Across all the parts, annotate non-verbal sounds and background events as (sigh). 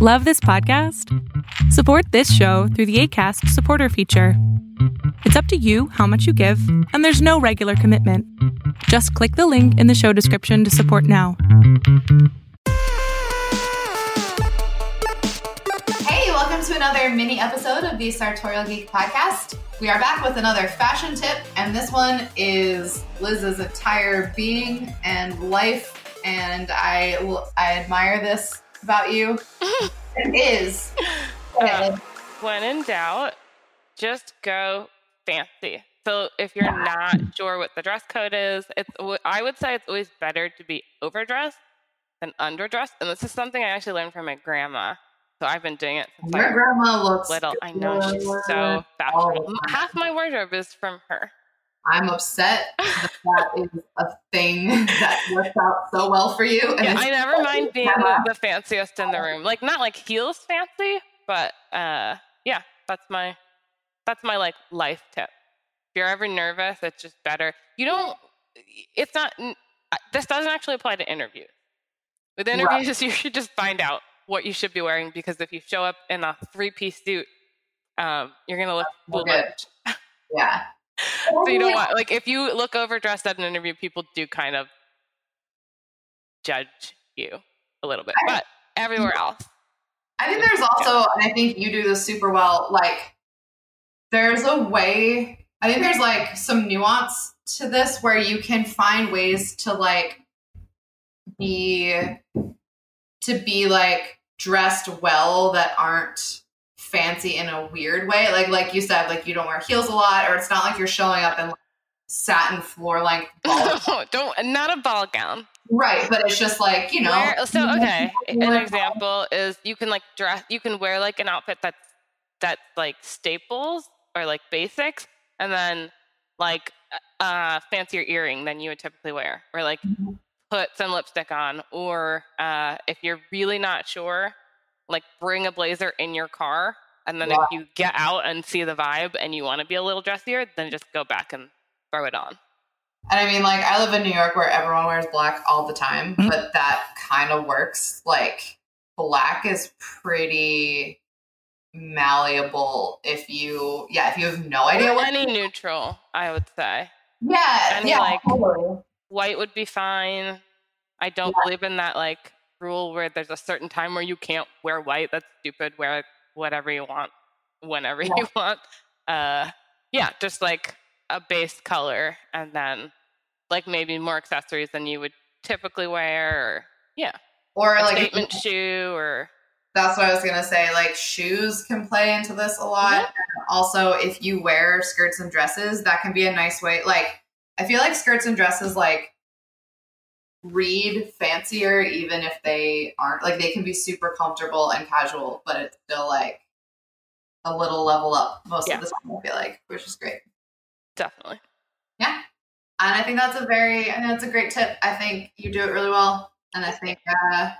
Love this podcast? Support this show through the ACAST supporter feature. It's up to you how much you give, and there's no regular commitment. Just click the link in the show description to support now. Hey, welcome to another mini episode of the Sartorial Geek podcast. We are back with another fashion tip, and this one is Liz's entire being and life, and I I admire this about you. (laughs) it is. Uh, when in doubt, just go fancy. So if you're not sure what the dress code is, it's I would say it's always better to be overdressed than underdressed. And this is something I actually learned from my grandma. So I've been doing it since Your I was grandma looks little. I know she's so fashionable. Half my wardrobe is from her. I'm upset (laughs) that that is a thing that works out so well for you. Yeah, I never mind being grandma. the fanciest in the room. Like not like heels fancy, but uh yeah, that's my that's my like life tip. If you're ever nervous, it's just better. You don't it's not this doesn't actually apply to interviews. With Right. interviews, (laughs) you should just find out what you should be wearing because if you show up in a three-piece suit, um, you're gonna look yeah. (laughs) So you don't want like if you look overdressed at an interview, people do kind of judge you a little bit. But everywhere (laughs) else, I think there's also, and I think you do this super well, like, there's a way, I think there's like some nuance to this where you can find ways to like be, to be like dressed well that aren't fancy in a weird way. Like, like you said, like you don't wear heels a lot, or it's not like you're showing up in like, satin floor length (laughs) ball. don't not a ball gown. right. But it's just like, you know, Where- so okay, an Wear- example is you can like dress, you can wear like an outfit that's that's like staples or like basics, and then like uh fancier earring than you would typically wear, or like Mhm. put some lipstick on, or uh, if you're really not sure, like bring a blazer in your car, and then Wow. if you get out and see the vibe and you want to be a little dressier, then just go back and throw it on. And I mean, like, I live in New York where everyone wears black all the time, Mhm. but that kind of works. Like, black is pretty malleable if you, yeah, if you have no idea what. Any neutral, I would say. Yeah, any, yeah, like- totally. White would be fine. I don't Yeah. believe in that like rule where there's a certain time where you can't wear white. That's stupid. Wear whatever you want, whenever Yeah. you (laughs) want. Uh, yeah, just like a base color, and then like maybe more accessories than you would typically wear, or yeah, Or a like, statement shoe, or that's what I was gonna say. Like, shoes can play into this a lot. And also, if you wear skirts and dresses, that can be a nice way. Like, I feel like skirts and dresses, like, read fancier even if they aren't like they can be super comfortable and casual but it's still like a little level up most Yeah. of the time i feel like which is great definitely. yeah and i think that's a very i think that's a great tip i think you do it really well and i think uh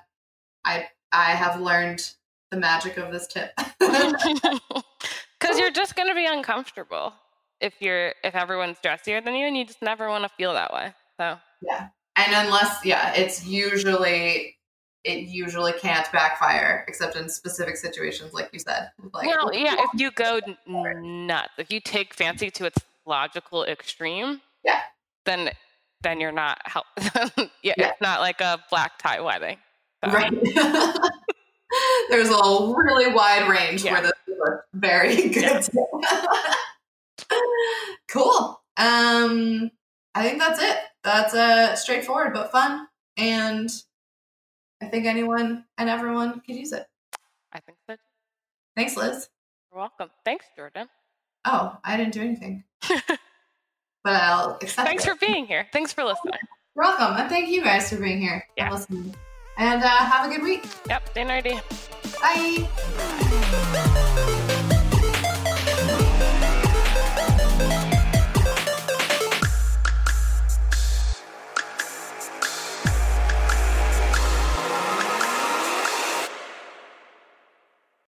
i i have learned the magic of this tip (laughs) Because you're just going to be uncomfortable if you're if everyone's dressier than you, and you just never want to feel that way. So yeah and unless yeah it's usually it usually can't backfire except in specific situations like you said like well, yeah, if you go (laughs) nuts, if you take fancy to its logical extreme, Yeah. then then you're not help. (laughs) yeah, Yeah. it's not like a black tie wedding. So, Right. (laughs) There's a really wide range Yeah. where this is a very good. cool. Um, I think that's it. That's uh, straightforward but fun, and I think anyone and everyone could use it. I think so. Thanks, Liz. You're welcome. Thanks, Jordan. Oh, I didn't do anything, (laughs) but I'll accept Thanks it. for being here. Thanks for listening. You're welcome, and thank you guys for being here Yeah. and listening. And uh, have a good week. Yep, stay nerdy. Bye.